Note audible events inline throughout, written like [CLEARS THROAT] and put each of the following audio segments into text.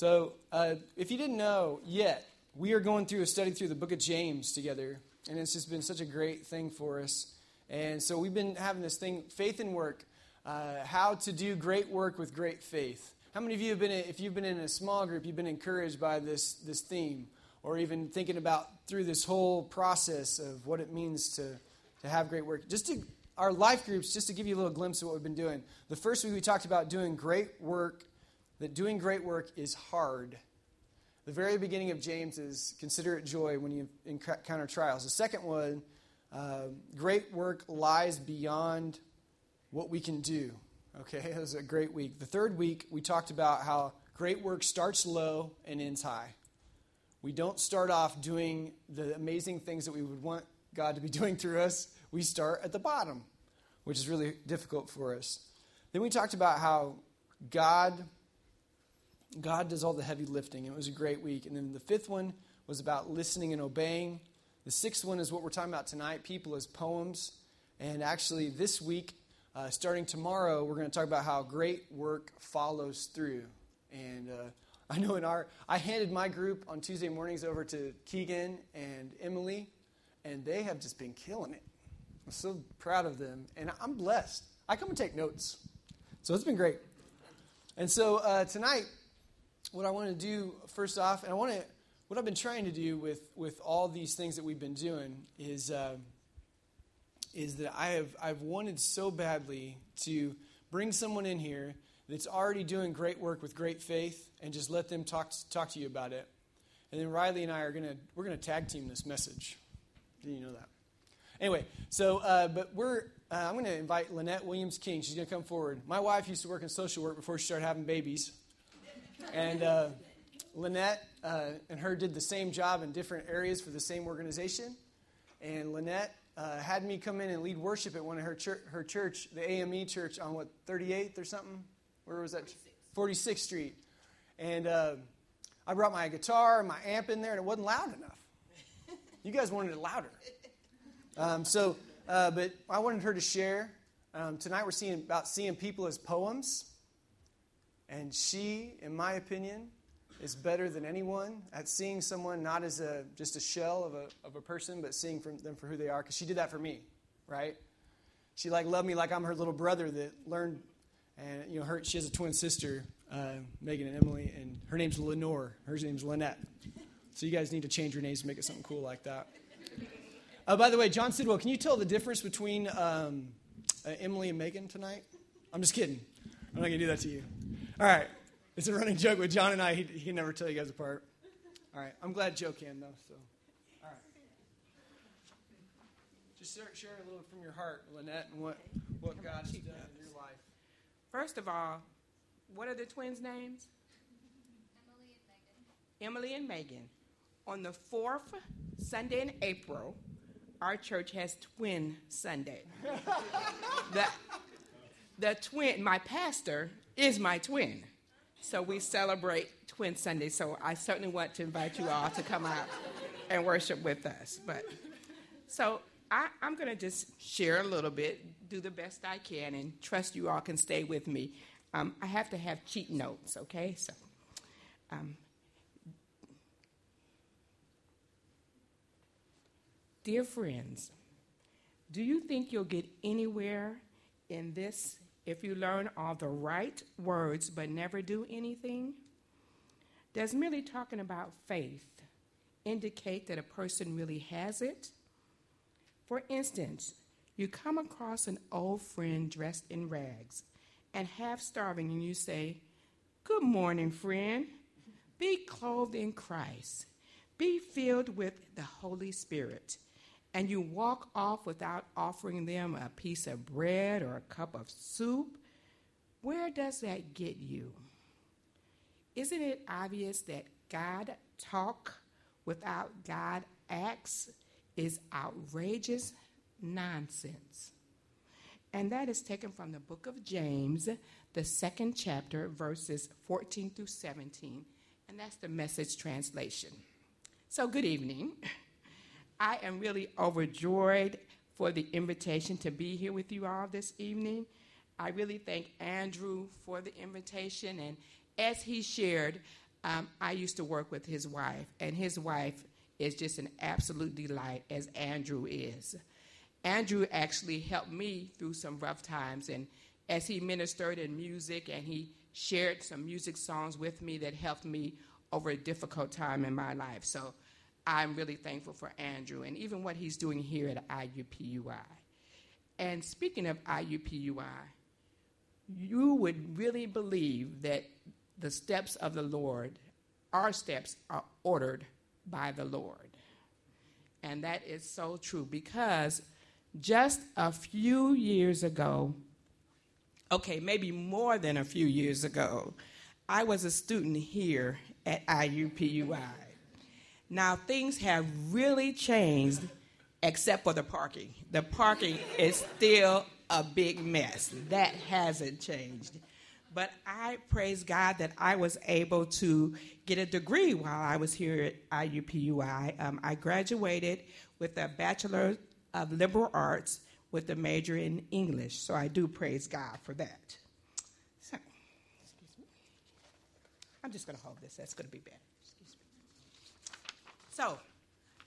So, uh, if you didn't know yet, we are going through a study through the book of James together, and it's just been such a great thing for us. And so, we've been having this thing, faith and work, uh, how to do great work with great faith. How many of you have been, if you've been in a small group, you've been encouraged by this, this theme, or even thinking about through this whole process of what it means to, to have great work? Just to our life groups, just to give you a little glimpse of what we've been doing. The first week we talked about doing great work, that doing great work is hard. The very beginning of James is consider it joy when you encounter trials. The second one, uh, great work lies beyond what we can do. Okay, [LAUGHS] it was a great week. The third week, we talked about how great work starts low and ends high. We don't start off doing the amazing things that we would want God to be [LAUGHS] doing through us. We start at the bottom which is really difficult for us. Then we talked about how God God does all the heavy lifting. It was a great week. And then the fifth one was about listening and obeying. The sixth one is what we're talking about tonight people as poems. And actually, this week, uh, starting tomorrow, we're going to talk about how great work follows through. And uh, I know in our, I handed my group on Tuesday mornings over to Keegan and Emily, and they have just been killing it. I'm so proud of them, and I'm blessed. I come and take notes. So it's been great. And so uh, tonight, what I want to do first off, and I want to, what I've been trying to do with, with all these things that we've been doing is, uh, is that I have I've wanted so badly to bring someone in here that's already doing great work with great faith and just let them talk talk to you about it. And then Riley and I are gonna we're gonna tag team this message. Did you know that? Anyway, so, uh, but we're, uh, I'm going to invite Lynette Williams King. She's going to come forward. My wife used to work in social work before she started having babies. And uh, Lynette uh, and her did the same job in different areas for the same organization. And Lynette uh, had me come in and lead worship at one of her, church, her church, the AME church on what, 38th or something? Where was that? 46th Street. And uh, I brought my guitar, and my amp in there, and it wasn't loud enough. [LAUGHS] You guys wanted it louder. Um, so, uh, but I wanted her to share. Um, tonight we're seeing about seeing people as poems. And she, in my opinion, is better than anyone at seeing someone not as a just a shell of a, of a person, but seeing them for who they are. Because she did that for me, right? She like loved me like I'm her little brother that learned. And you know, her she has a twin sister, uh, Megan and Emily, and her name's Lenore. Her name's Lynette. So you guys need to change your names to make it something cool like that. Uh, by the way, John Sidwell, can you tell the difference between um, uh, Emily and Megan tonight? I'm just kidding. I'm not going to do that to you. All right. It's a running joke with John and I. He, he can never tell you guys apart. All right. I'm glad Joe can, though. So, all right. Just share, share a little from your heart, Lynette, and what, what God has done in your life. First of all, what are the twins' names? Emily and Megan. Emily and Megan. On the fourth Sunday in April, our church has Twin Sunday. [LAUGHS] the, the twin, my pastor is my twin. So we celebrate Twin Sunday. So I certainly want to invite you all to come out and worship with us. But so I, am going to just share a little bit, do the best I can, and trust you all can stay with me. Um, I have to have cheat notes, okay? So, um, Dear friends, do you think you'll get anywhere in this if you learn all the right words but never do anything? Does merely talking about faith indicate that a person really has it? For instance, you come across an old friend dressed in rags and half starving, and you say, Good morning, friend. Be clothed in Christ. Be filled with the Holy Spirit and you walk off without offering them a piece of bread or a cup of soup, where does that get you? Isn't it obvious that God talk without God acts is outrageous nonsense? And that is taken from the book of James, the second chapter, verses 14 through 17. And that's the message translation. So, good evening. [LAUGHS] I am really overjoyed for the invitation to be here with you all this evening. I really thank Andrew for the invitation. And as he shared, Um, I used to work with his wife, and his wife is just an absolute delight, as Andrew is. Andrew actually helped me through some rough times, and as he ministered in music and he shared some music songs with me that helped me over a difficult time in my life. So I'm really thankful for Andrew and even what he's doing here at IUPUI. And speaking of IUPUI, you would really believe that the steps of the Lord, our steps, are ordered by the Lord. And that is so true because just a few years ago, okay, maybe more than a few years ago, I was a student here at IUPUI. Now, things have really changed except for the parking. The parking is still a big mess. That hasn't changed. But I praise God that I was able to get a degree while I was here at IUPUI. Um, I graduated with a Bachelor of Liberal Arts with a major in English. So I do praise God for that. So, excuse me. I'm just going to hold this. That's going to be better. So,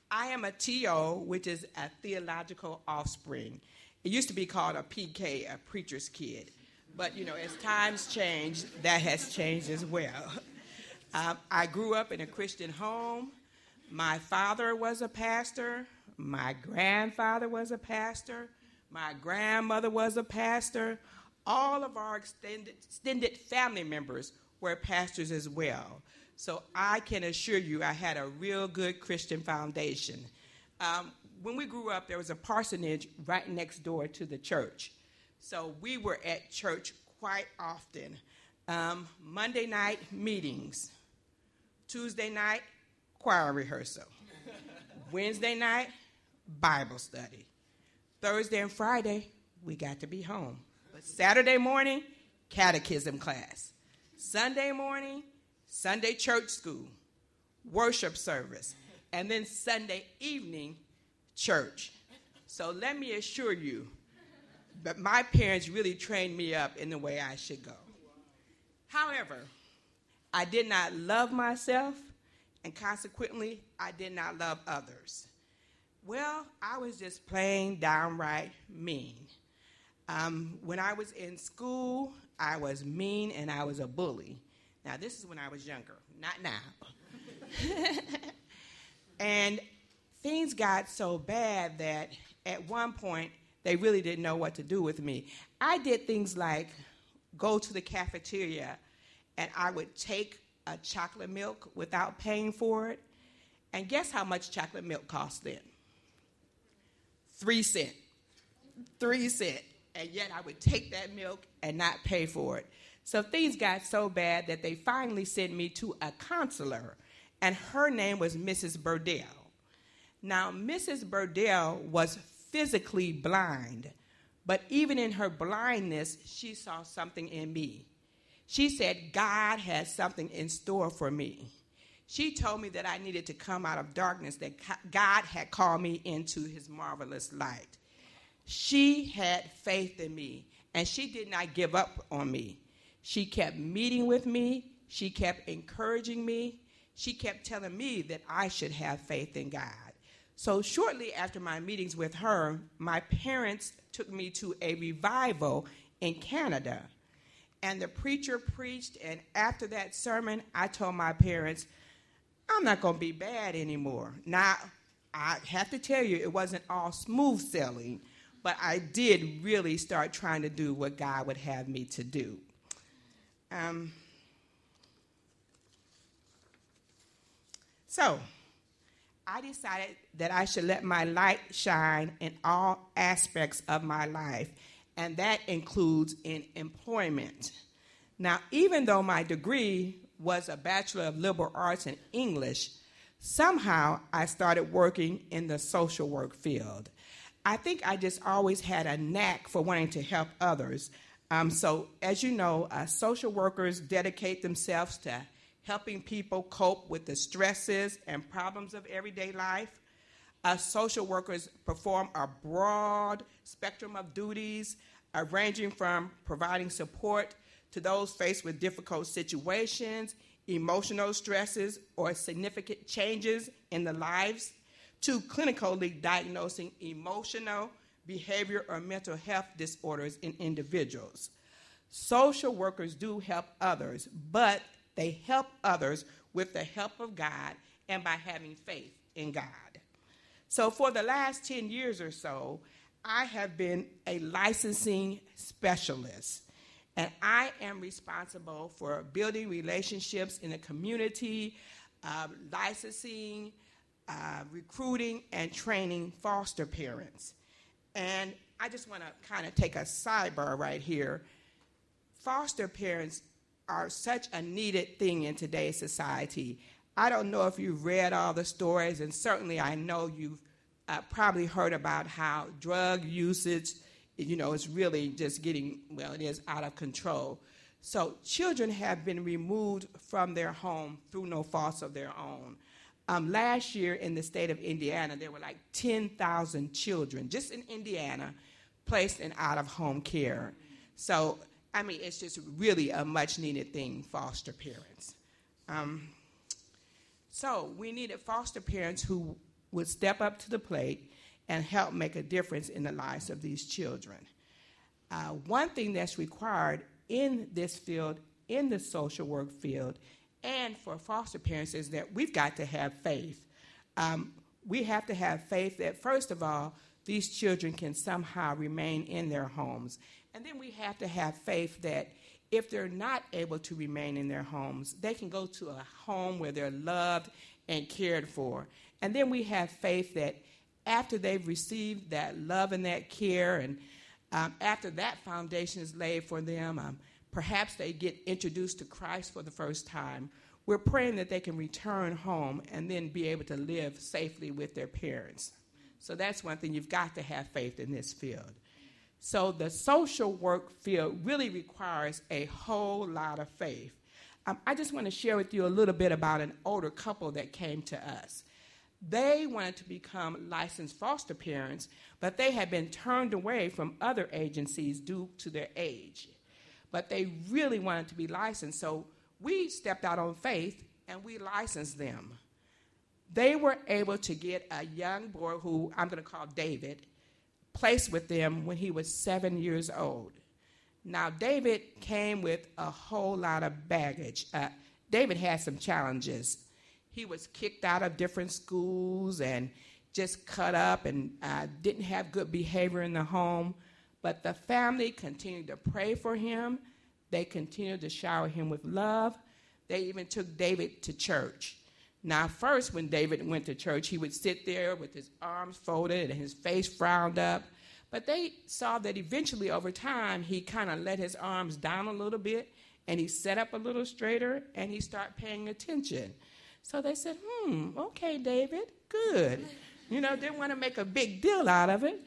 I am a TO, which is a theological offspring. It used to be called a PK, a preacher's kid. But, you know, as times change, that has changed as well. [LAUGHS] Um, I grew up in a Christian home. My father was a pastor. My grandfather was a pastor. My grandmother was a pastor. All of our extended, extended family members were pastors as well. So I can assure you, I had a real good Christian foundation. Um, when we grew up, there was a parsonage right next door to the church. So we were at church quite often. Um, Monday night meetings, Tuesday night choir rehearsal, Wednesday night Bible study, Thursday and Friday we got to be home. But Saturday morning, catechism class. Sunday morning, Sunday church school, worship service, and then Sunday evening, church. So let me assure you, that my parents really trained me up in the way I should go. However, I did not love myself, and consequently, I did not love others. Well, I was just plain downright mean. Um, when I was in school, I was mean and I was a bully. Now, this is when I was younger, not now. [LAUGHS] and things got so bad that at one point they really didn't know what to do with me. I did things like go to the cafeteria and I would take a chocolate milk without paying for it. And guess how much chocolate milk cost then? Three cent. Three cent. And yet I would take that milk and not pay for it. So things got so bad that they finally sent me to a counselor, and her name was Mrs. Burdell. Now, Mrs. Burdell was physically blind, but even in her blindness, she saw something in me. She said, God has something in store for me. She told me that I needed to come out of darkness, that God had called me into his marvelous light. She had faith in me, and she did not give up on me. She kept meeting with me, she kept encouraging me, she kept telling me that I should have faith in God. So, shortly after my meetings with her, my parents took me to a revival in Canada. And the preacher preached, and after that sermon, I told my parents, I'm not going to be bad anymore. Now, I have to tell you, it wasn't all smooth sailing, but I did really start trying to do what God would have me to do. Um, so, I decided that I should let my light shine in all aspects of my life, and that includes in employment. Now, even though my degree was a Bachelor of Liberal Arts in English, somehow I started working in the social work field. I think I just always had a knack for wanting to help others. Um, so, as you know, uh, social workers dedicate themselves to helping people cope with the stresses and problems of everyday life. Uh, social workers perform a broad spectrum of duties, uh, ranging from providing support to those faced with difficult situations, emotional stresses, or significant changes in the lives, to clinically diagnosing emotional, behavior, or mental health disorders in individuals. Social workers do help others, but they help others with the help of God and by having faith in God. So, for the last 10 years or so, I have been a licensing specialist, and I am responsible for building relationships in the community, uh, licensing, uh, recruiting, and training foster parents. And I just want to kind of take a sidebar right here. Foster parents are such a needed thing in today's society. I don't know if you've read all the stories, and certainly I know you've uh, probably heard about how drug usage, you know, is really just getting, well, it is out of control. So children have been removed from their home through no fault of their own. Um, last year in the state of Indiana, there were like 10,000 children, just in Indiana, placed in out of home care. So, I mean, it's just really a much needed thing, foster parents. Um, so, we needed foster parents who would step up to the plate and help make a difference in the lives of these children. Uh, one thing that's required in this field, in the social work field, and for foster parents is that we've got to have faith. Um, we have to have faith that, first of all, these children can somehow remain in their homes. And then we have to have faith that if they're not able to remain in their homes, they can go to a home where they're loved and cared for. And then we have faith that after they've received that love and that care, and um, after that foundation is laid for them, um, perhaps they get introduced to Christ for the first time. We're praying that they can return home and then be able to live safely with their parents. So that's one thing you've got to have faith in this field. So the social work field really requires a whole lot of faith. Um, I just want to share with you a little bit about an older couple that came to us. They wanted to become licensed foster parents, but they had been turned away from other agencies due to their age. But they really wanted to be licensed, so we stepped out on faith and we licensed them. They were able to get a young boy who I'm going to call David placed with them when he was seven years old. Now, David came with a whole lot of baggage. Uh, David had some challenges he was kicked out of different schools and just cut up and uh, didn't have good behavior in the home. But the family continued to pray for him. They continued to shower him with love. They even took David to church. Now, first, when David went to church, he would sit there with his arms folded and his face frowned up. But they saw that eventually, over time, he kind of let his arms down a little bit and he sat up a little straighter and he started paying attention. So they said, hmm, okay, David, good. You know, didn't want to make a big deal out of it.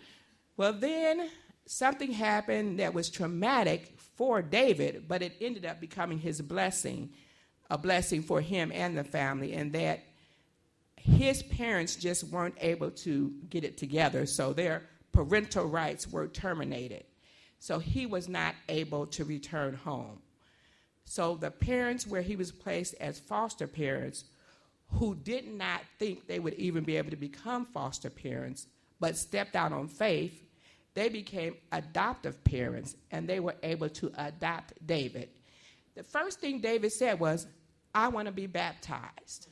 Well, then something happened that was traumatic for David, but it ended up becoming his blessing, a blessing for him and the family, and that his parents just weren't able to get it together, so their parental rights were terminated. So he was not able to return home. So the parents where he was placed as foster parents who did not think they would even be able to become foster parents, but stepped out on faith, they became adoptive parents and they were able to adopt David. The first thing David said was, I want to be baptized.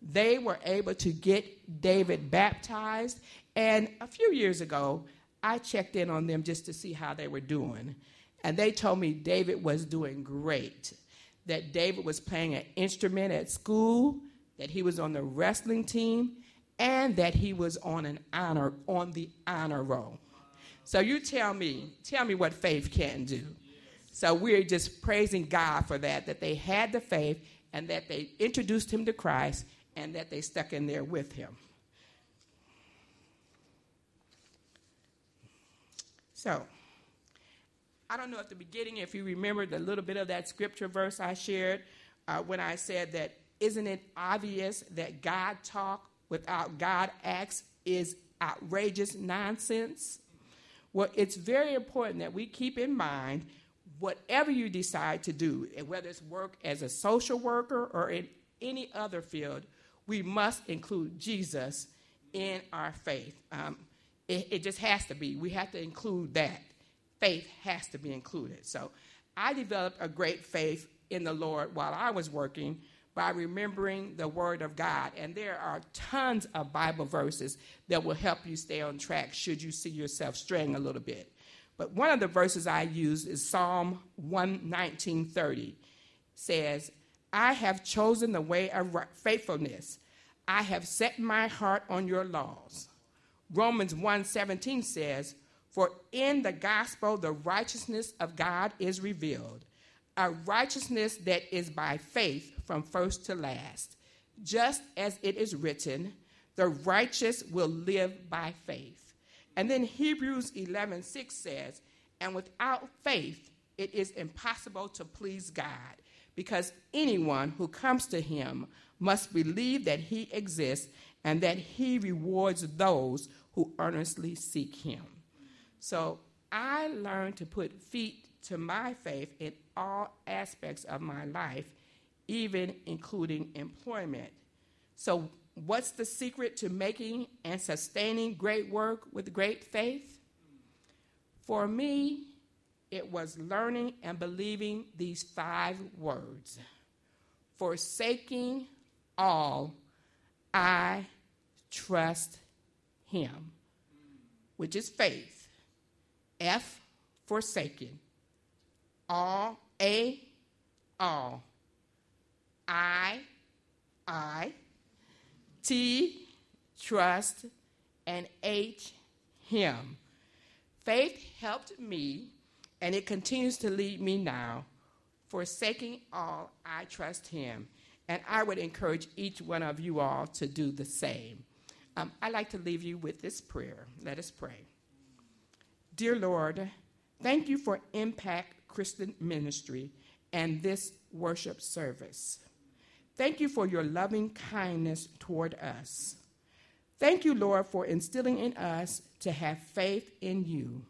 they were able to get David baptized, and a few years ago, I checked in on them just to see how they were doing. And they told me David was doing great, that David was playing an instrument at school, that he was on the wrestling team, and that he was on an honor on the honor roll. So you tell me, tell me what faith can do. So we're just praising God for that, that they had the faith and that they introduced him to Christ and that they stuck in there with him. So, I don't know at the beginning if you remember the little bit of that scripture verse I shared uh, when I said that isn't it obvious that God talk without God acts is outrageous nonsense? Well, it's very important that we keep in mind whatever you decide to do, and whether it's work as a social worker or in any other field, we must include Jesus in our faith. Um, it, it just has to be. We have to include that. Faith has to be included. So I developed a great faith in the Lord while I was working by remembering the Word of God. And there are tons of Bible verses that will help you stay on track should you see yourself straying a little bit. But one of the verses I use is Psalm 119:30 says, I have chosen the way of faithfulness. I have set my heart on your laws. Romans 1:17 says, "For in the gospel the righteousness of God is revealed, a righteousness that is by faith from first to last, just as it is written, the righteous will live by faith." And then Hebrews 11:6 says, "And without faith it is impossible to please God, because anyone who comes to him must believe that he exists and that he rewards those who earnestly seek him. So I learned to put feet to my faith in all aspects of my life, even including employment. So, what's the secret to making and sustaining great work with great faith? For me, it was learning and believing these five words forsaking all, I trust him, which is faith. F, forsaken. All, A, all. I, I. T, trust. And H, him. Faith helped me, and it continues to lead me now. Forsaking all, I trust him. And I would encourage each one of you all to do the same. Um, I'd like to leave you with this prayer. Let us pray. Dear Lord, thank you for Impact Christian Ministry and this worship service. Thank you for your loving kindness toward us. Thank you, Lord, for instilling in us to have faith in you.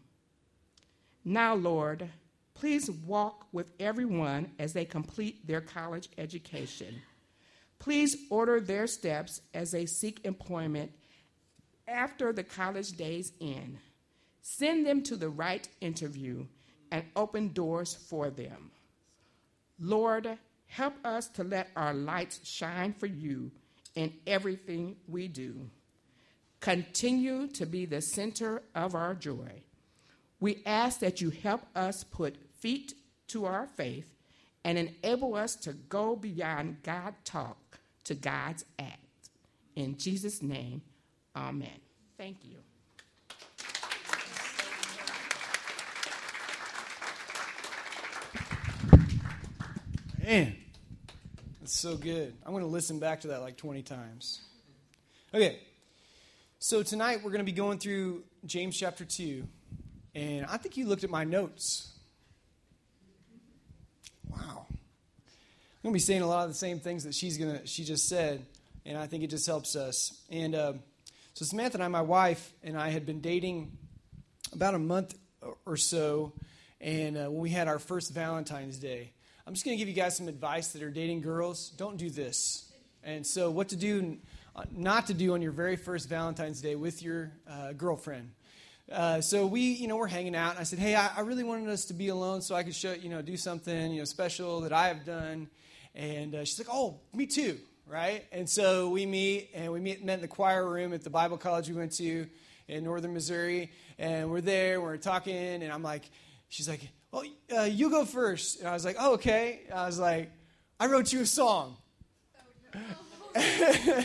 Now, Lord, please walk with everyone as they complete their college education. Please order their steps as they seek employment after the college days end. Send them to the right interview and open doors for them. Lord, help us to let our lights shine for you in everything we do. Continue to be the center of our joy. We ask that you help us put feet to our faith and enable us to go beyond God talk to God's act. In Jesus' name, amen. Thank you. Man, that's so good. I'm going to listen back to that like 20 times. Okay, so tonight we're going to be going through James chapter 2, and I think you looked at my notes. Wow. I'm going to be saying a lot of the same things that she's going to, she just said, and I think it just helps us. And uh, so Samantha and I, my wife, and I had been dating about a month or so, and uh, we had our first Valentine's Day, I'm just going to give you guys some advice that are dating girls. Don't do this. And so, what to do, uh, not to do on your very first Valentine's Day with your uh, girlfriend. Uh, so we, you know, we're hanging out. And I said, hey, I, I, really wanted us to be alone so I could show, you know, do something, you know, special that I have done. And uh, she's like, oh, me too, right? And so we meet, and we meet, met in the choir room at the Bible college we went to in northern Missouri. And we're there, we're talking, and I'm like, she's like, well, uh, you go first. And I was like, oh, okay. And I was like, I wrote you a song. Oh, [LAUGHS] no.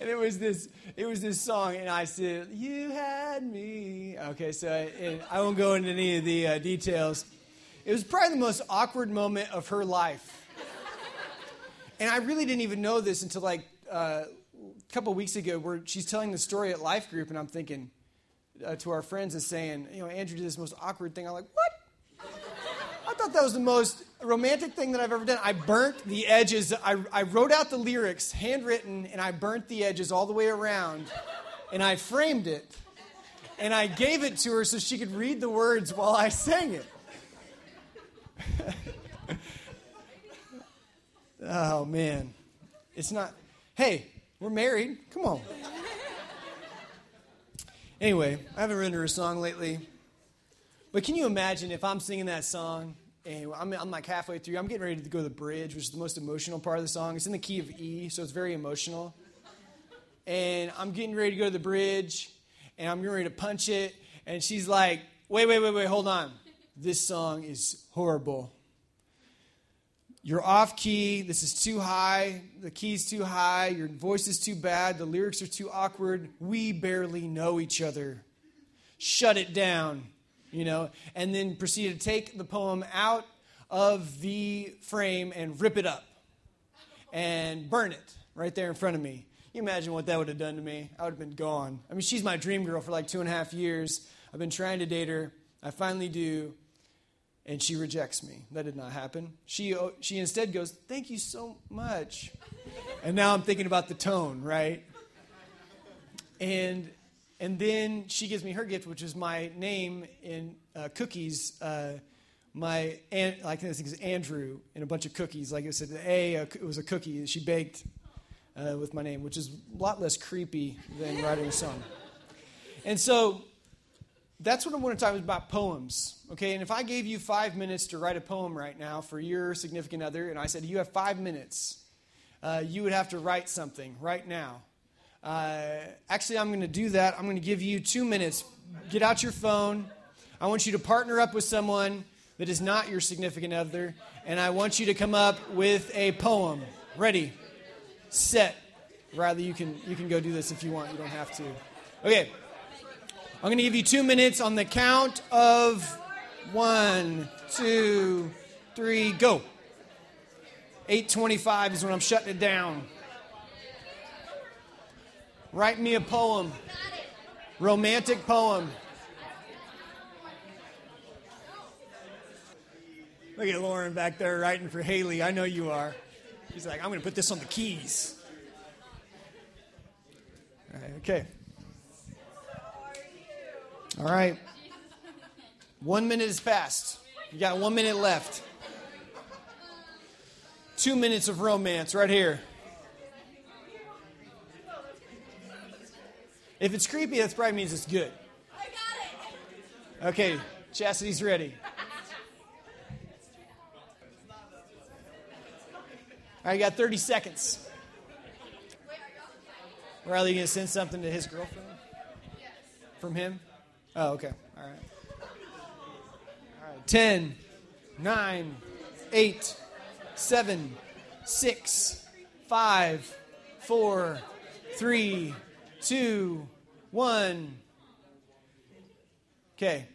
and it was this it was this song and i said you had me okay so I, I won't go into any of the uh, details it was probably the most awkward moment of her life and i really didn't even know this until like uh, a couple weeks ago where she's telling the story at life group and i'm thinking uh, to our friends and saying you know andrew did this most awkward thing i'm like what thought that was the most romantic thing that I've ever done. I burnt the edges. I, I wrote out the lyrics, handwritten, and I burnt the edges all the way around. And I framed it. And I gave it to her so she could read the words while I sang it. [LAUGHS] oh, man. It's not, hey, we're married. Come on. Anyway, I haven't written her a song lately. But can you imagine if I'm singing that song and I'm, I'm like halfway through, I'm getting ready to go to the bridge, which is the most emotional part of the song. It's in the key of E, so it's very emotional. And I'm getting ready to go to the bridge and I'm getting ready to punch it. And she's like, wait, wait, wait, wait, hold on. This song is horrible. You're off key. This is too high. The key's too high. Your voice is too bad. The lyrics are too awkward. We barely know each other. Shut it down you know, and then proceeded to take the poem out of the frame and rip it up and burn it right there in front of me. You imagine what that would have done to me? I would have been gone. I mean, she's my dream girl for like two and a half years. I've been trying to date her. I finally do, and she rejects me. That did not happen. She, oh, she instead goes, Thank you so much. And now I'm thinking about the tone, right? And and then she gives me her gift, which is my name in uh, cookies. Uh, my aunt, like this is Andrew, in a bunch of cookies. Like I said, A, it was a cookie that she baked uh, with my name, which is a lot less creepy than writing a song. And so that's what I want to talk about poems. Okay, and if I gave you five minutes to write a poem right now for your significant other, and I said, You have five minutes, uh, you would have to write something right now. Uh, actually, I'm going to do that. I'm going to give you two minutes. Get out your phone. I want you to partner up with someone that is not your significant other, and I want you to come up with a poem. Ready, set. Rather, you can you can go do this if you want. You don't have to. Okay. I'm going to give you two minutes on the count of one, two, three, go. 8:25 is when I'm shutting it down. Write me a poem. Romantic poem. Look at Lauren back there writing for Haley. I know you are. She's like, I'm going to put this on the keys. All right, okay. All right. One minute is passed. You got one minute left. Two minutes of romance right here. If it's creepy, that probably means it's good. I got it. Okay, Chastity's ready. All right, you got 30 seconds. Riley, you going to send something to his girlfriend? From him? Oh, okay. All right. All right. 10, 9, 8, 7, 6, 5, 4, 3, two, one. Okay.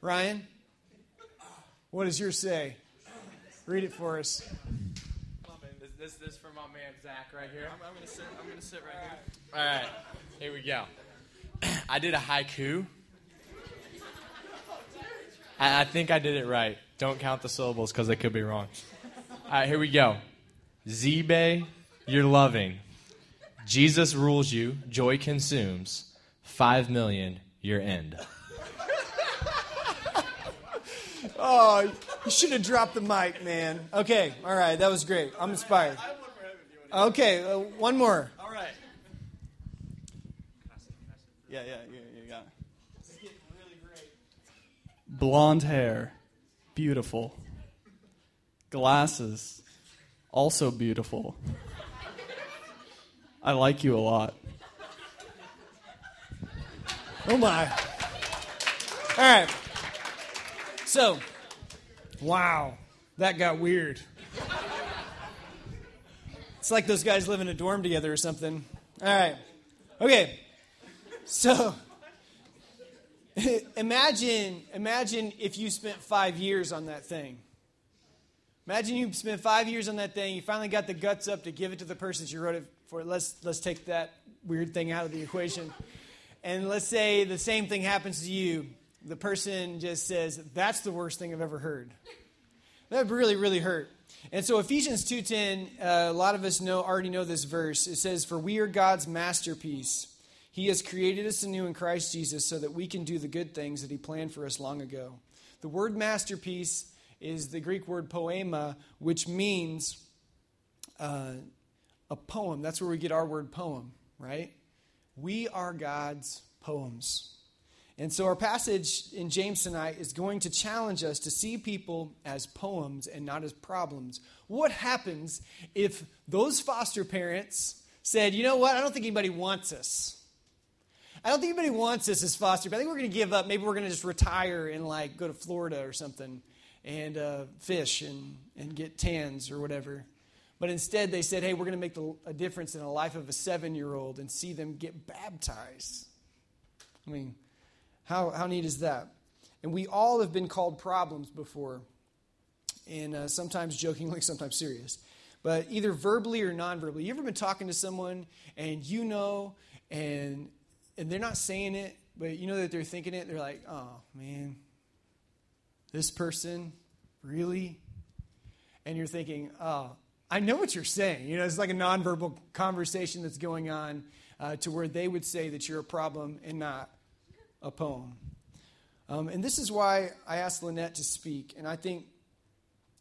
Ryan, what does yours say? Read it for us. This, this, this for my man Zach right here. I'm, I'm, gonna sit. I'm gonna sit right here. All right, here we go. [CLEARS THROAT] I did a haiku. I, I think I did it right. Don't count the syllables because they could be wrong. All right, here we go. Zebe, you're loving. Jesus rules you, joy consumes. Five million, your end. [LAUGHS] oh, you should have dropped the mic, man. Okay, all right, that was great. I'm inspired. Okay, uh, one more. All right. Yeah, yeah, yeah, you got it. This is getting really great. Blonde hair, beautiful. Glasses, also beautiful. I like you a lot. Oh my. All right. So, wow, that got weird. It's like those guys live in a dorm together or something. All right. Okay. So, [LAUGHS] imagine imagine if you spent 5 years on that thing. Imagine you spent 5 years on that thing, you finally got the guts up to give it to the person you wrote it for let's let's take that weird thing out of the equation. And let's say the same thing happens to you. The person just says, "That's the worst thing I've ever heard." That really, really hurt. And so Ephesians 2:10, uh, a lot of us know already know this verse. It says, "For we are God's masterpiece. He has created us anew in Christ Jesus so that we can do the good things that he planned for us long ago." The word masterpiece is the Greek word poema, which means uh, a poem. That's where we get our word poem, right? We are God's poems. And so our passage in James tonight is going to challenge us to see people as poems and not as problems. What happens if those foster parents said, you know what, I don't think anybody wants us? I don't think anybody wants us as foster, but I think we're going to give up. Maybe we're going to just retire and like go to Florida or something and uh, fish and, and get tans or whatever. But instead, they said, hey, we're going to make the, a difference in the life of a seven year old and see them get baptized. I mean, how, how neat is that? And we all have been called problems before, and uh, sometimes jokingly, [LAUGHS] sometimes serious. But either verbally or non verbally. You ever been talking to someone and you know, and, and they're not saying it, but you know that they're thinking it? They're like, oh, man, this person, really? And you're thinking, oh, I know what you're saying. You know, it's like a nonverbal conversation that's going on uh, to where they would say that you're a problem and not a poem. Um, and this is why I asked Lynette to speak. And I think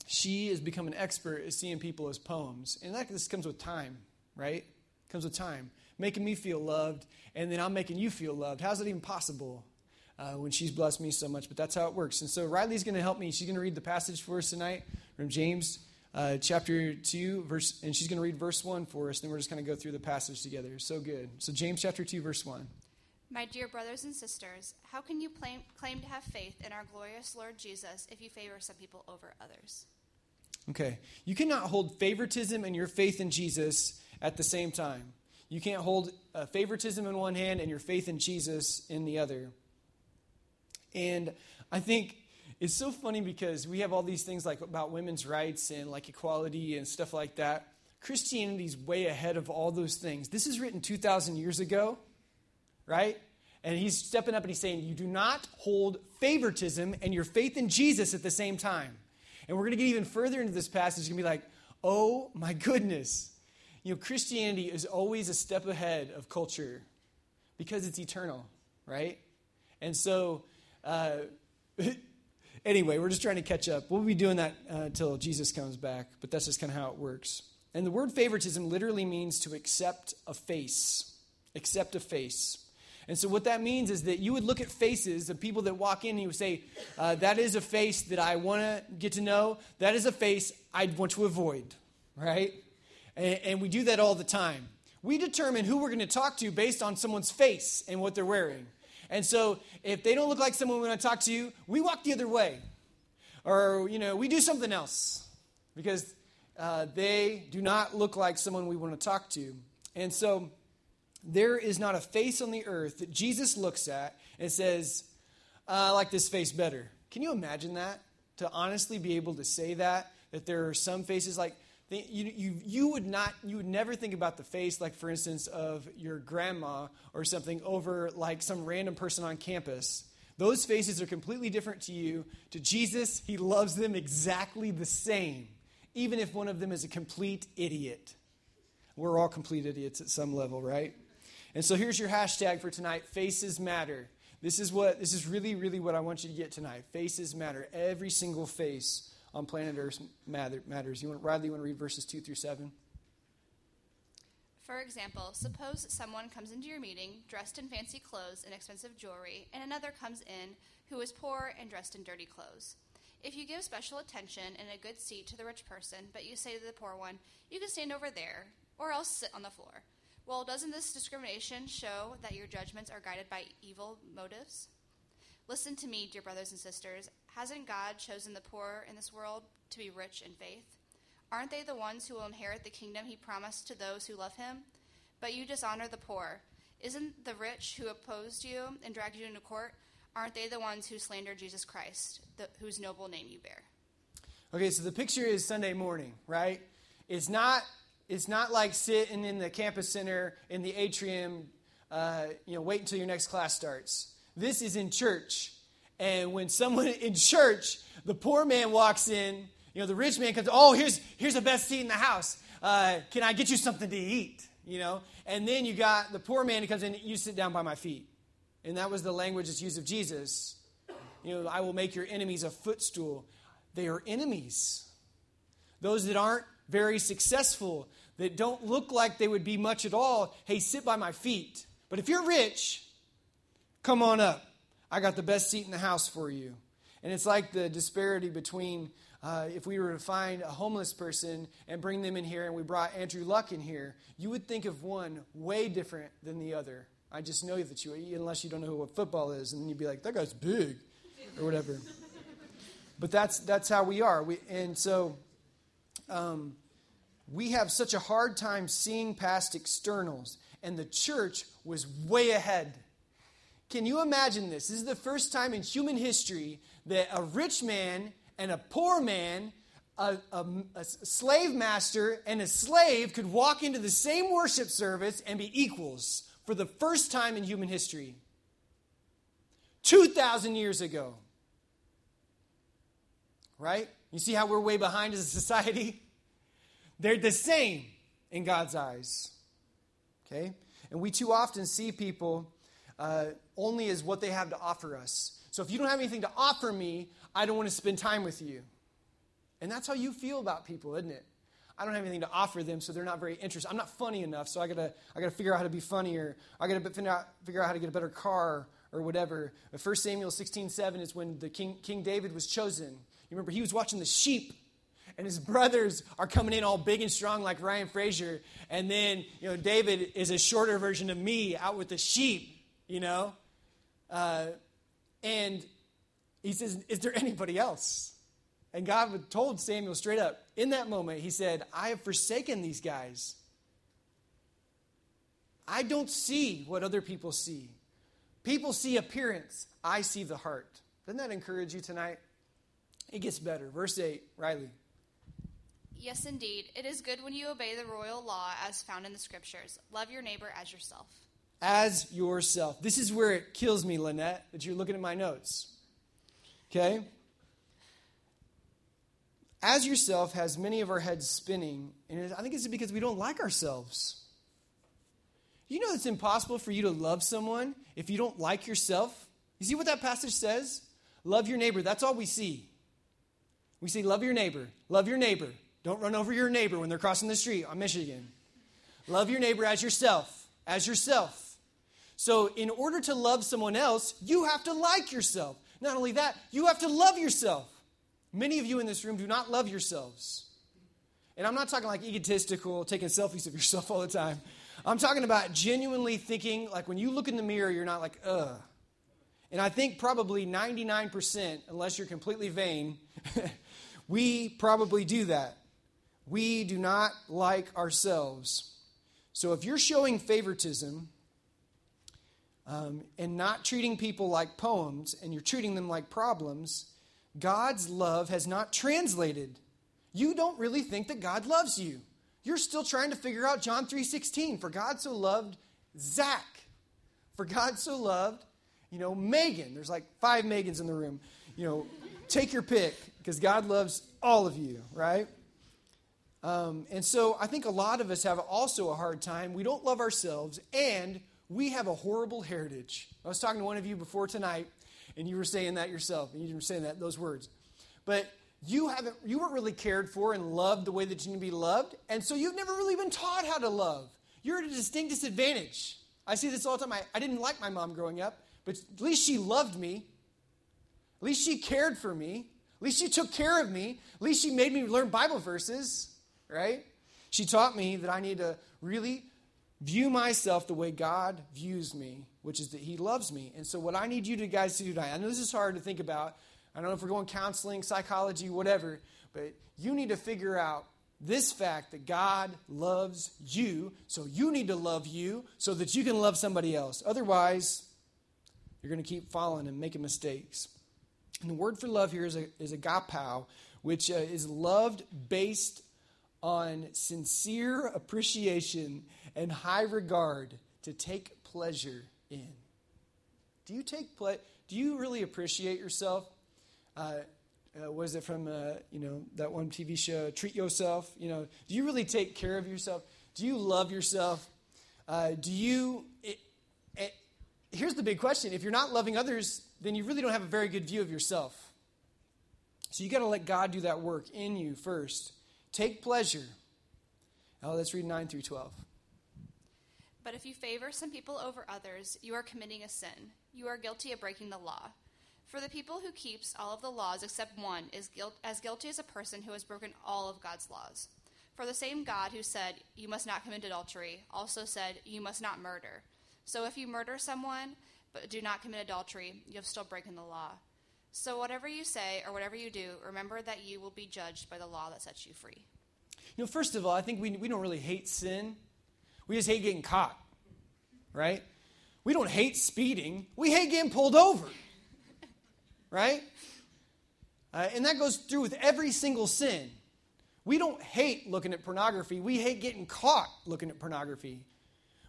she has become an expert at seeing people as poems. And that this comes with time, right? comes with time. Making me feel loved, and then I'm making you feel loved. How's that even possible? Uh, when she's blessed me so much, but that's how it works. And so Riley's going to help me. She's going to read the passage for us tonight from James uh, chapter 2, verse, and she's going to read verse 1 for us. Then we're just going to go through the passage together. So good. So, James chapter 2, verse 1. My dear brothers and sisters, how can you claim, claim to have faith in our glorious Lord Jesus if you favor some people over others? Okay. You cannot hold favoritism and your faith in Jesus at the same time. You can't hold uh, favoritism in one hand and your faith in Jesus in the other. And I think it's so funny because we have all these things like about women's rights and like equality and stuff like that. Christianity's way ahead of all those things. This is written 2,000 years ago, right? And he's stepping up and he's saying, You do not hold favoritism and your faith in Jesus at the same time. And we're going to get even further into this passage. It's going to be like, Oh my goodness. You know, Christianity is always a step ahead of culture because it's eternal, right? And so, uh, [LAUGHS] anyway, we're just trying to catch up. We'll be doing that uh, until Jesus comes back, but that's just kind of how it works. And the word favoritism literally means to accept a face. Accept a face. And so, what that means is that you would look at faces of people that walk in and you would say, uh, That is a face that I want to get to know. That is a face I'd want to avoid, right? And, and we do that all the time. We determine who we're going to talk to based on someone's face and what they're wearing. And so if they don't look like someone we want to talk to we walk the other way. Or, you know, we do something else because uh, they do not look like someone we want to talk to. And so there is not a face on the earth that Jesus looks at and says, I like this face better. Can you imagine that? To honestly be able to say that? That there are some faces like, you, you, you would not you would never think about the face like for instance of your grandma or something over like some random person on campus. Those faces are completely different to you. To jesus he loves them exactly the same even if one of them is a complete idiot. We're all complete idiots at some level right? And so here's your hashtag for tonight faces matter. This is what this is really really what i want you to get tonight. Faces matter. Every single face on planet Earth matters. You want, Riley, you want to read verses 2 through 7? For example, suppose someone comes into your meeting dressed in fancy clothes and expensive jewelry, and another comes in who is poor and dressed in dirty clothes. If you give special attention and a good seat to the rich person, but you say to the poor one, You can stand over there, or else sit on the floor. Well, doesn't this discrimination show that your judgments are guided by evil motives? Listen to me, dear brothers and sisters. Hasn't God chosen the poor in this world to be rich in faith? Aren't they the ones who will inherit the kingdom he promised to those who love him? But you dishonor the poor. Isn't the rich who opposed you and dragged you into court, aren't they the ones who slandered Jesus Christ, the, whose noble name you bear? Okay, so the picture is Sunday morning, right? It's not it's not like sitting in the campus center in the atrium, uh, you know, wait until your next class starts. This is in church. And when someone [LAUGHS] in church, the poor man walks in, you know, the rich man comes, oh, here's, here's the best seat in the house. Uh, can I get you something to eat? You know? And then you got the poor man who comes in, you sit down by my feet. And that was the language that's used of Jesus. You know, I will make your enemies a footstool. they are enemies. Those that aren't very successful, that don't look like they would be much at all, hey, sit by my feet. But if you're rich, come on up. I got the best seat in the house for you. And it's like the disparity between uh, if we were to find a homeless person and bring them in here and we brought Andrew Luck in here, you would think of one way different than the other. I just know that you, unless you don't know what football is, and then you'd be like, that guy's big, or whatever. [LAUGHS] but that's, that's how we are. We, and so um, we have such a hard time seeing past externals, and the church was way ahead. Can you imagine this? This is the first time in human history that a rich man and a poor man, a, a, a, slave master and a slave could walk into the same worship service and be equals for the first time in human history. 2,000 years ago. Right? You see how we're way behind as a society? [LAUGHS] They're the same in God's eyes. Okay? And we too often see people uh, only as what they have to offer us. So if you don't have anything to offer me, I don't want to spend time with you. And that's how you feel about people, isn't it? I don't have anything to offer them, so they're not very interested. I'm not funny enough, so I gotta, I gotta figure out how to be funnier. I gotta figure out, figure out how to get a better car or whatever. 1 Samuel 16, 7 is when the King, King David was chosen. You remember, he was watching the sheep, and his brothers are coming in all big and strong like Ryan Frazier. And then, you know, David is a shorter version of me out with the sheep, you know? Uh, and he says, Is there anybody else? And God told Samuel straight up in that moment, He said, I have forsaken these guys. I don't see what other people see. People see appearance, I see the heart. Doesn't that encourage you tonight? It gets better. Verse 8, Riley. Yes, indeed. It is good when you obey the royal law as found in the scriptures. Love your neighbor as yourself. As yourself. This is where it kills me, Lynette, that you're looking at my notes. Okay? As yourself has many of our heads spinning, and I think it's because we don't like ourselves. You know it's impossible for you to love someone if you don't like yourself? You see what that passage says? Love your neighbor. That's all we see. We say, love your neighbor. Love your neighbor. Don't run over your neighbor when they're crossing the street on Michigan. Love your neighbor as yourself. As yourself. So, in order to love someone else, you have to like yourself. Not only that, you have to love yourself. Many of you in this room do not love yourselves. And I'm not talking like egotistical, taking selfies of yourself all the time. I'm talking about genuinely thinking, like when you look in the mirror, you're not like, ugh. And I think probably 99%, unless you're completely vain, [LAUGHS] we probably do that. We do not like ourselves. So if you're showing favoritism, um, and not treating people like poems and you're treating them like problems, God's love has not translated. You don't really think that God loves you. You're still trying to figure out John 3:16. For God so loved Zach. For God so loved, you know, Megan. There's like five Megans in the room. You know, take your pick because God loves all of you, right? Um, and so I think a lot of us have also a hard time. We don't love ourselves and we have a horrible heritage. I was talking to one of you before tonight, and you were saying that yourself, and you were saying that those words. But you haven't you weren't really cared for and loved the way that you need to be loved, and so you've never really been taught how to love. You're at a distinct disadvantage. I see this all the time. I, I didn't like my mom growing up, but at least she loved me. At least she cared for me. At least she took care of me. At least she made me learn Bible verses, right? She taught me that I need to really view myself the way God views me, which is that He loves me. And so, what I need you to guys to do tonight, I know this is hard to think about. I don't know if we're going counseling, psychology, whatever, but you need to figure out this fact that God loves you, so you need to love you so that you can love somebody else. Otherwise, you're going to keep falling and making mistakes. And the word for love here is, a, is agapao, which uh, is loved based on sincere appreciation and high regard to take pleasure in. Do you take ple- Do you really appreciate yourself? Uh, uh, was it from uh, you know that one TV show? Treat yourself. You know, do you really take care of yourself? Do you love yourself? Uh, do you? It, it, here's the big question: If you're not loving others, then you really don't have a very good view of yourself. So you got to let God do that work in you first. Take pleasure. Now let's read 9 through 12. But if you favor some people over others, you are committing a sin. You are guilty of breaking the law. For the people who keeps all of the laws except one is guilt, as guilty as a person who has broken all of God's laws. For the same God who said, You must not commit adultery, also said, You must not murder. So if you murder someone, but do not commit adultery, you have still broken the law. So whatever you say or whatever you do, remember that you will be judged by the law that sets you free. You know, first of all, I think we, we don't really hate sin. We just hate getting caught, right? We don't hate speeding. We hate getting pulled over, right? Uh, and that goes through with every single sin. We don't hate looking at pornography. We hate getting caught looking at pornography.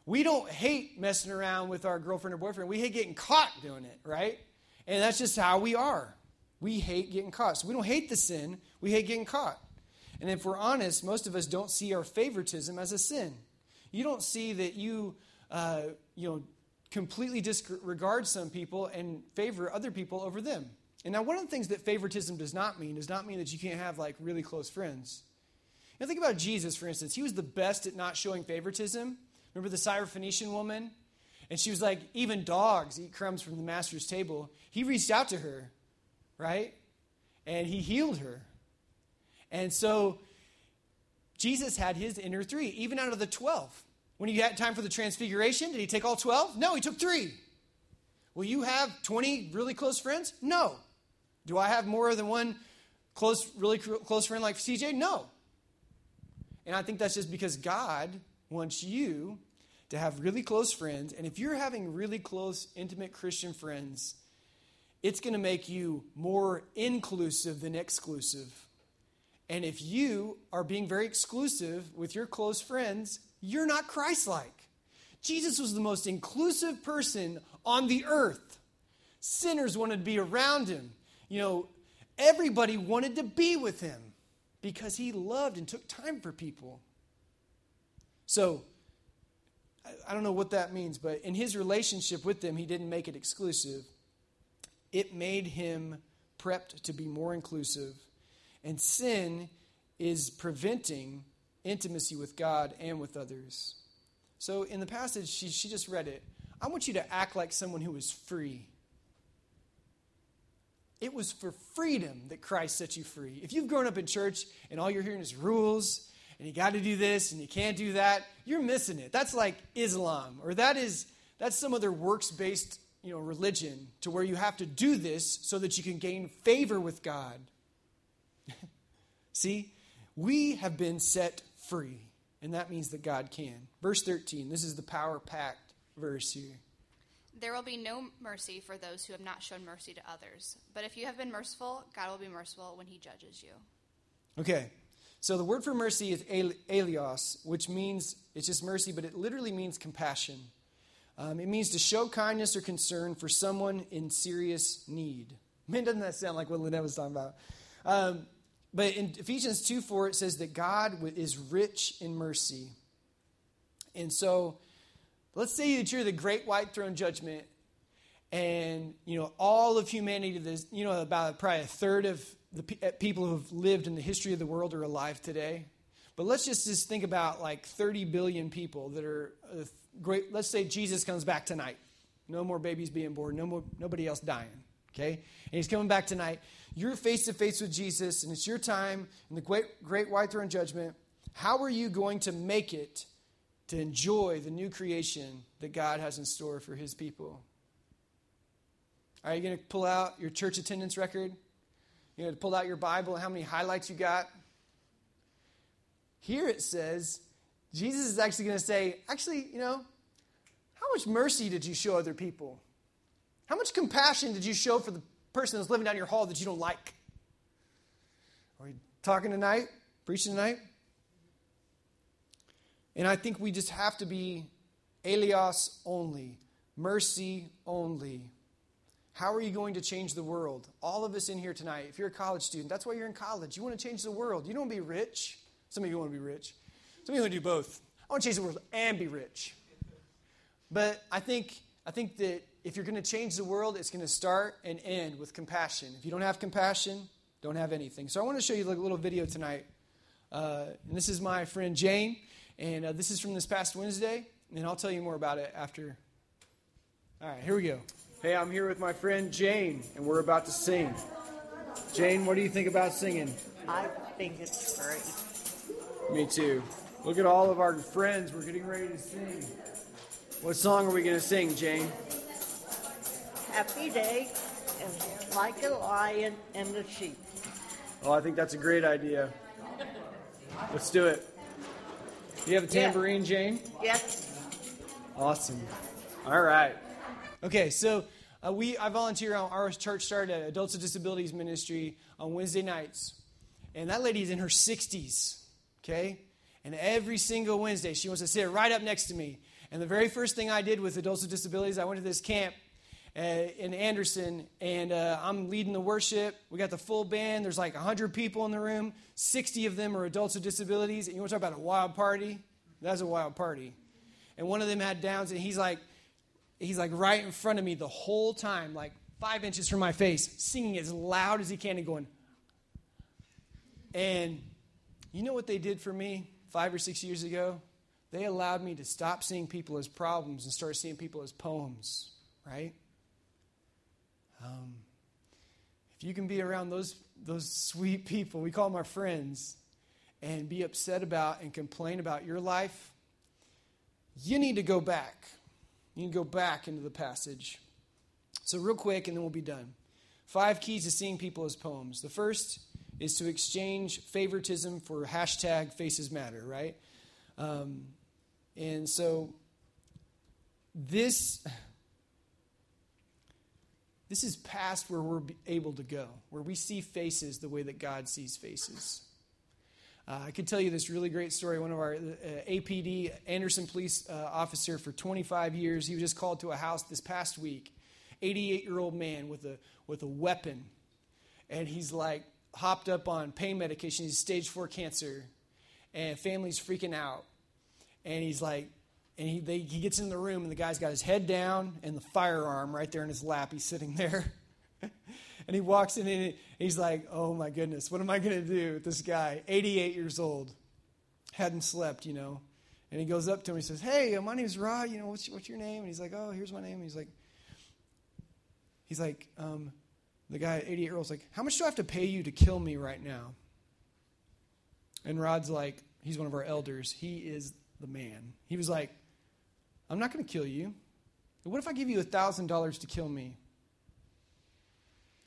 We don't hate messing around with our girlfriend or boyfriend. We hate getting caught doing it, right? And that's just how we are. We hate getting caught. So we don't hate the sin, we hate getting caught. And if we're honest, most of us don't see our favoritism as a sin. You don't see that you, uh, you know, completely disregard some people and favor other people over them. And now, one of the things that favoritism does not mean does not mean that you can't have like really close friends. You know, think about Jesus, for instance. He was the best at not showing favoritism. Remember the Syrophoenician woman? And she was like, even dogs eat crumbs from the master's table. He reached out to her, right? And he healed her. And so Jesus had his inner three, even out of the 12. When he had time for the transfiguration, did he take all 12? No, he took three. Will you have 20 really close friends? No. Do I have more than one close, really close friend like CJ? No. And I think that's just because God wants you to have really close friends. And if you're having really close, intimate Christian friends, it's going to make you more inclusive than exclusive. And if you are being very exclusive with your close friends, you're not Christ like. Jesus was the most inclusive person on the earth. Sinners wanted to be around him. You know, everybody wanted to be with him because he loved and took time for people. So, I don't know what that means, but in his relationship with them, he didn't make it exclusive. It made him prepped to be more inclusive. And sin is preventing intimacy with God and with others. So in the passage, she, she just read it. I want you to act like someone who is free. It was for freedom that Christ set you free. If you've grown up in church and all you're hearing is rules and you got to do this and you can't do that, you're missing it. That's like Islam, or that is that's some other works-based you know religion to where you have to do this so that you can gain favor with God. [LAUGHS] See, we have been set free, and that means that God can. Verse 13, this is the power packed verse here. There will be no mercy for those who have not shown mercy to others. But if you have been merciful, God will be merciful when he judges you. Okay, so the word for mercy is eleos, which means it's just mercy, but it literally means compassion. Um, it means to show kindness or concern for someone in serious need. [LAUGHS] Man, doesn't that sound like what Lynette was talking about? Um, but in Ephesians 2 4, it says that God is rich in mercy. And so let's say that you're the great white throne judgment, and you know all of humanity, this, you know, about probably a third of the uh, people who have lived in the history of the world are alive today. But let's just, just think about like 30 billion people that are uh, great. Let's say Jesus comes back tonight. No more babies being born, no more, nobody else dying. Okay? And he's coming back tonight. You're face to face with Jesus, and it's your time in the great, great white throne judgment. How are you going to make it to enjoy the new creation that God has in store for his people? Are you going to pull out your church attendance record? You know, pull out your Bible and how many highlights you got. Here it says, Jesus is actually going to say, actually, you know, how much mercy did you show other people? How much compassion did you show for the person that's living down your hall that you don't like? Are you talking tonight? Preaching tonight? And I think we just have to be eleos only, mercy only. How are you going to change the world? All of us in here tonight, if you're a college student, that's why you're in college. You want to change the world. You don't want to be rich. Some of you want to be rich. Some of you want to do both. I want to change the world and be rich. But I think, I think that if you're going to change the world, it's going to start and end with compassion. If you don't have compassion, don't have anything. So I want to show you a little video tonight. Uh, and this is my friend Jane, and uh, this is from this past Wednesday, and I'll tell you more about it after. All right, here we go. Hey, I'm here with my friend Jane, and we're about to sing. Jane, what do you think about singing? I think it's great. Me too. Look at all of our friends. We're getting ready to sing. What song are we going to sing, Jane? Happy day and like a lion and the sheep. Oh, I think that's a great idea. Let's do it. Do you have a Yeah. tambourine, Jane? Yes, Awesome. All right. Okay, so uh, we I volunteer on our church started at Adults with Disabilities Ministry on Wednesday nights, and that lady is in her 60s. Okay, and every single Wednesday she wants to sit right up next to me. And the very first thing I did with Adults with Disabilities, I went to this camp uh, in Anderson, and uh, I'm leading the worship. We got the full band. There's like 100 people in the room. 60 of them are adults with disabilities. And you want to talk about a wild party? That's a wild party. And one of them had Downs, and he's like, he's like right in front of me the whole time, like five inches from my face, singing as loud as he can and going. And you know what they did for me five or six years ago? They allowed me to stop seeing people as problems and start seeing people as poems, right? Um, if you can be around those, those sweet people, we call them our friends, and be upset about and complain about your life, you need to go back. You can go back into the passage. So, real quick, and then we'll be done. Five keys to seeing people as poems. The first is to exchange favoritism for hashtag faces matter, right? Um, and so, this this is past where we're able to go, where we see faces the way that God sees faces. Uh, I could tell you this really great story. One of our uh, APD, Anderson police uh, officer for 25 years, he was just called to a house this past week. 88 year old man with a, with a weapon. And he's like hopped up on pain medication. He's stage four cancer. And family's freaking out. And he's like, and he, they, he gets in the room, and the guy's got his head down and the firearm right there in his lap. He's sitting there. [LAUGHS] and he walks in, and he's like, Oh my goodness, what am I going to do with this guy? 88 years old, hadn't slept, you know. And he goes up to him, he says, Hey, my name's Rod, you know, what's, what's your name? And he's like, Oh, here's my name. And he's like, He's like, um, the guy, 88 year old's like, How much do I have to pay you to kill me right now? And Rod's like, He's one of our elders. He is the man. He was like, I'm not going to kill you. What if I give you $1,000 to kill me?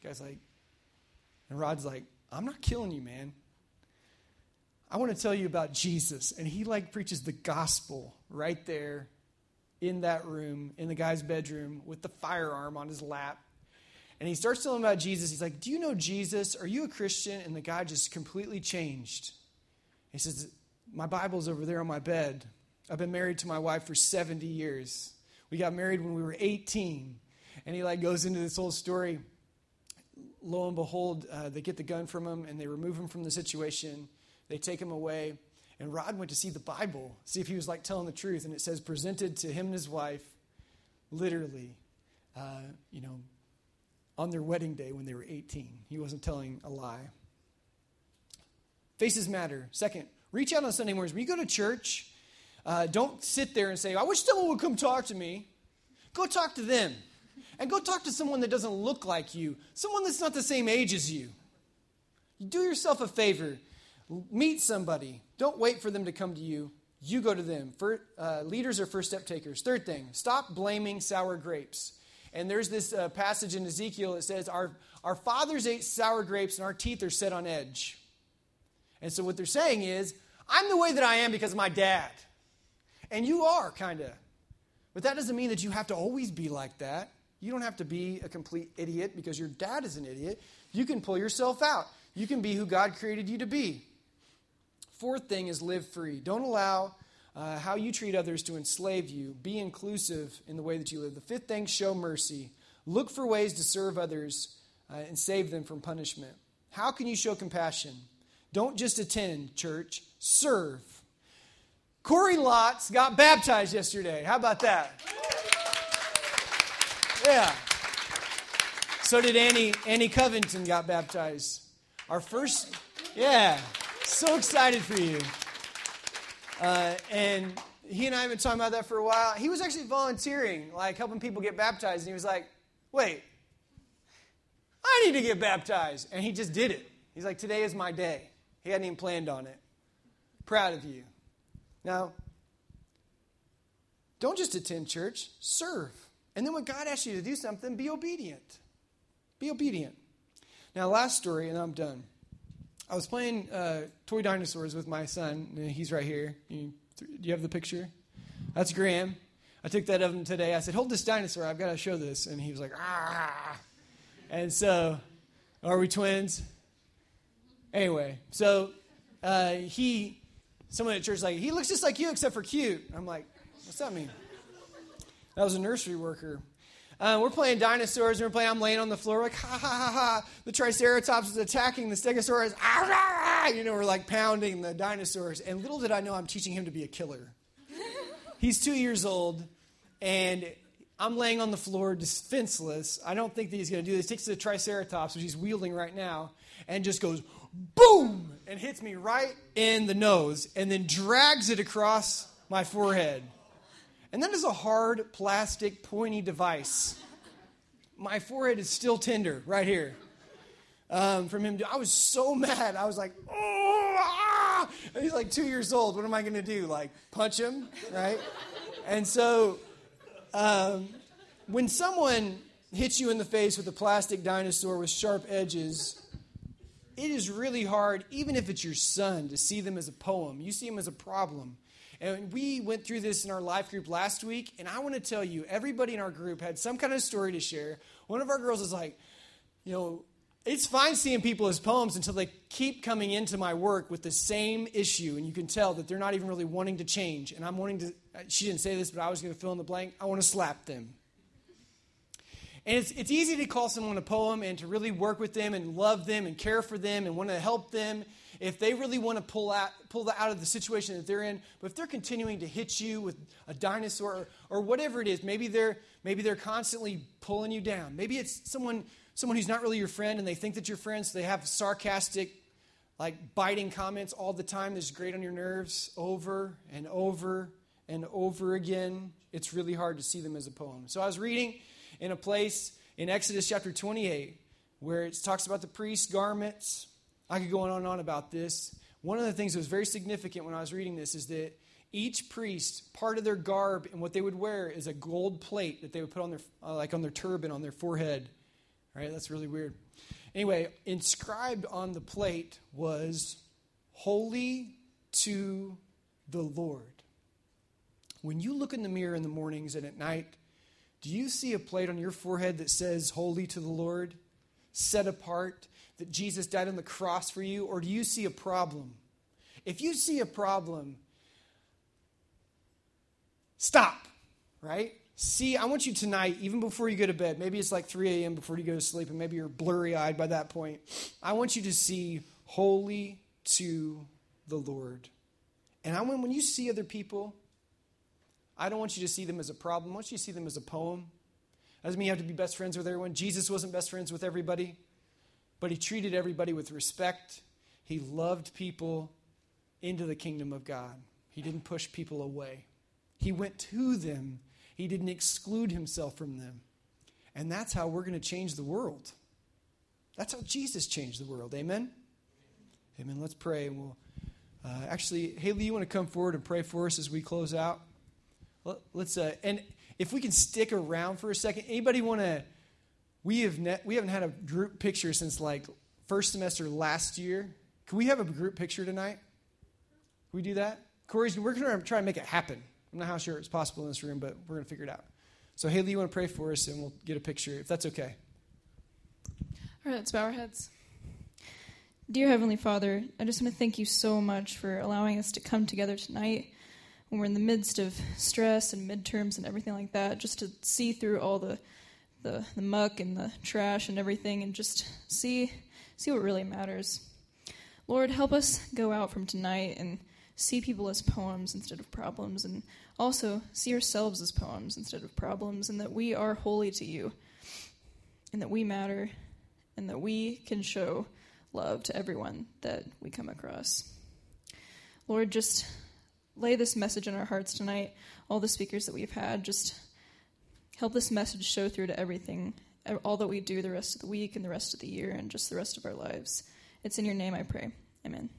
Guy's like, and Rod's like, I'm not killing you, man. I want to tell you about Jesus. And he like preaches the gospel right there in that room, in the guy's bedroom, with the firearm on his lap. And he starts telling about Jesus. He's like, Do you know Jesus? Are you a Christian? And the guy just completely changed. He says, My Bible's over there on my bed. I've been married to my wife for 70 years. We got married when we were 18. And he like goes into this whole story. Lo and behold, uh, they get the gun from him and they remove him from the situation. They take him away. And Rod went to see the Bible, see if he was like telling the truth. And it says, presented to him and his wife, literally, uh, you know, on their wedding day when they were 18. He wasn't telling a lie. Faces matter. Second, reach out on Sunday mornings. When you go to church, uh, don't sit there and say, I wish someone would come talk to me. Go talk to them. And go talk to someone that doesn't look like you, someone that's not the same age as you. Do yourself a favor. Meet somebody. Don't wait for them to come to you. You go to them. For, uh, leaders are first step takers. Third thing, stop blaming sour grapes. And there's this uh, passage in Ezekiel that says, our, our fathers ate sour grapes and our teeth are set on edge. And so what they're saying is, I'm the way that I am because of my dad. And you are, kind of. But that doesn't mean that you have to always be like that. You don't have to be a complete idiot because your dad is an idiot. You can pull yourself out. You can be who God created you to be. Fourth thing is live free. Don't allow uh, how you treat others to enslave you. Be inclusive in the way that you live. The fifth thing, show mercy. Look for ways to serve others uh, and save them from punishment. How can you show compassion? Don't just attend church, serve. Corey Lotz got baptized yesterday. How about that? Yeah. So did Annie, Annie Covington got baptized. our first, yeah, so excited for you. Uh, and he and I have been talking about that for a while. He was actually volunteering, like helping people get baptized. And he was like, wait, I need to get baptized. And he just did it. He's like, today is my day. He hadn't even planned on it. Proud of you. Now, don't just attend church, serve. And then when God asks you to do something, be obedient. Be obedient. Now, last story, and I'm done. I was playing uh, toy dinosaurs with my son. He's right here. You, do you have the picture? That's Graham. I took that of him today. I said, Hold this dinosaur. I've got to show this. And he was like, Ah. And so, are we twins? Anyway, so uh, he, someone at church like, he looks just like you except for cute. I'm like, what's that mean? That was a nursery worker. Uh, we're playing dinosaurs, and we're playing. I'm laying on the floor, like ha ha ha ha. The Triceratops is attacking the Stegosaurus. Ah, rah, rah. You know, we're like pounding the dinosaurs. And little did I know, I'm teaching him to be a killer. [LAUGHS] He's two years old, and I'm laying on the floor defenseless. I don't think that he's going to do this. He takes the Triceratops, which he's wielding right now, and just goes boom and hits me right in the nose, and then drags it across my forehead. And that is a hard plastic pointy device. My forehead is still tender right here. Um, from him, I was so mad. I was like, oh, ah! he's like two years old. What am I going to do? Like punch him, right? And so, um, when someone hits you in the face with a plastic dinosaur with sharp edges, it is really hard, even if it's your son, to see them as a poem. You see them as a problem. And we went through this in our life group last week, and I want to tell you, everybody in our group had some kind of story to share. One of our girls is like, you know, it's fine seeing people as poems until they keep coming into my work with the same issue, and you can tell that they're not even really wanting to change. And I'm wanting to, uh, she didn't say this, but I was going to fill in the blank. I want to slap them. And it's, it's easy to call someone a poem and to really work with them and love them and care for them and want to help them if they really want to pull out, pull that out of the situation that they're in, but if they're continuing to hit you with a dinosaur or, or whatever it is, maybe they're, maybe they're constantly pulling you down. Maybe it's someone, someone who's not really your friend and they think that you're friends, so they have sarcastic, like biting comments all the time that's grate on your nerves over and over and over again. It's really hard to see them as a poem. So I was reading in a place in Exodus chapter 28 where it talks about the priest's garments I could go on and on about this. One of the things that was very significant when I was reading this is that each priest, part of their garb and what they would wear is a gold plate that they would put on their, uh, like on their turban, on their forehead. All right, that's really weird. Anyway, inscribed on the plate was "Holy to the Lord." When you look in the mirror in the mornings and at night, do you see a plate on your forehead that says "Holy to the Lord"? Set apart, that Jesus died on the cross for you, or do you see a problem? If you see a problem, stop, right? See, I want you tonight, even before you go to bed, maybe it's like 3 a.m. before you go to sleep, and maybe you're blurry eyed by that point. I want you to see holy to the Lord. And I want when you see other people, I don't want you to see them as a problem. I want you to see them as a poem. Doesn't mean you have to be best friends with everyone. Jesus wasn't best friends with everybody. But he treated everybody with respect. He loved people into the kingdom of God. He didn't push people away. He went to them, he didn't exclude himself from them. And that's how we're going to change the world. That's how Jesus changed the world. Amen? Amen. Let's pray. And we'll uh, actually, Haley, you want to come forward and pray for us as we close out? Let's, uh, and if we can stick around for a second, anybody want to? We have ne- we haven't had a group picture since like first semester last year. Can we have a group picture tonight? Can we do that? Corey's, we're going to try and make it happen. I'm not how sure it's possible in this room, but we're going to figure it out. So, Haley, you want to pray for us, and we'll get a picture, if that's okay. All right, let's bow our heads. Dear Heavenly Father, I just want to thank you so much for allowing us to come together tonight when we're in the midst of stress and midterms and everything like that, just to see through all the the, the muck and the trash and everything and just see see what really matters. Lord, help us go out from tonight and see people as poems instead of problems and also see ourselves as poems instead of problems and that we are holy to you and that we matter and that we can show love to everyone that we come across. Lord, just lay this message in our hearts tonight. All the speakers that we've had, just help this message show through to everything, all that we do the rest of the week and the rest of the year and just the rest of our lives. It's in your name I pray. Amen.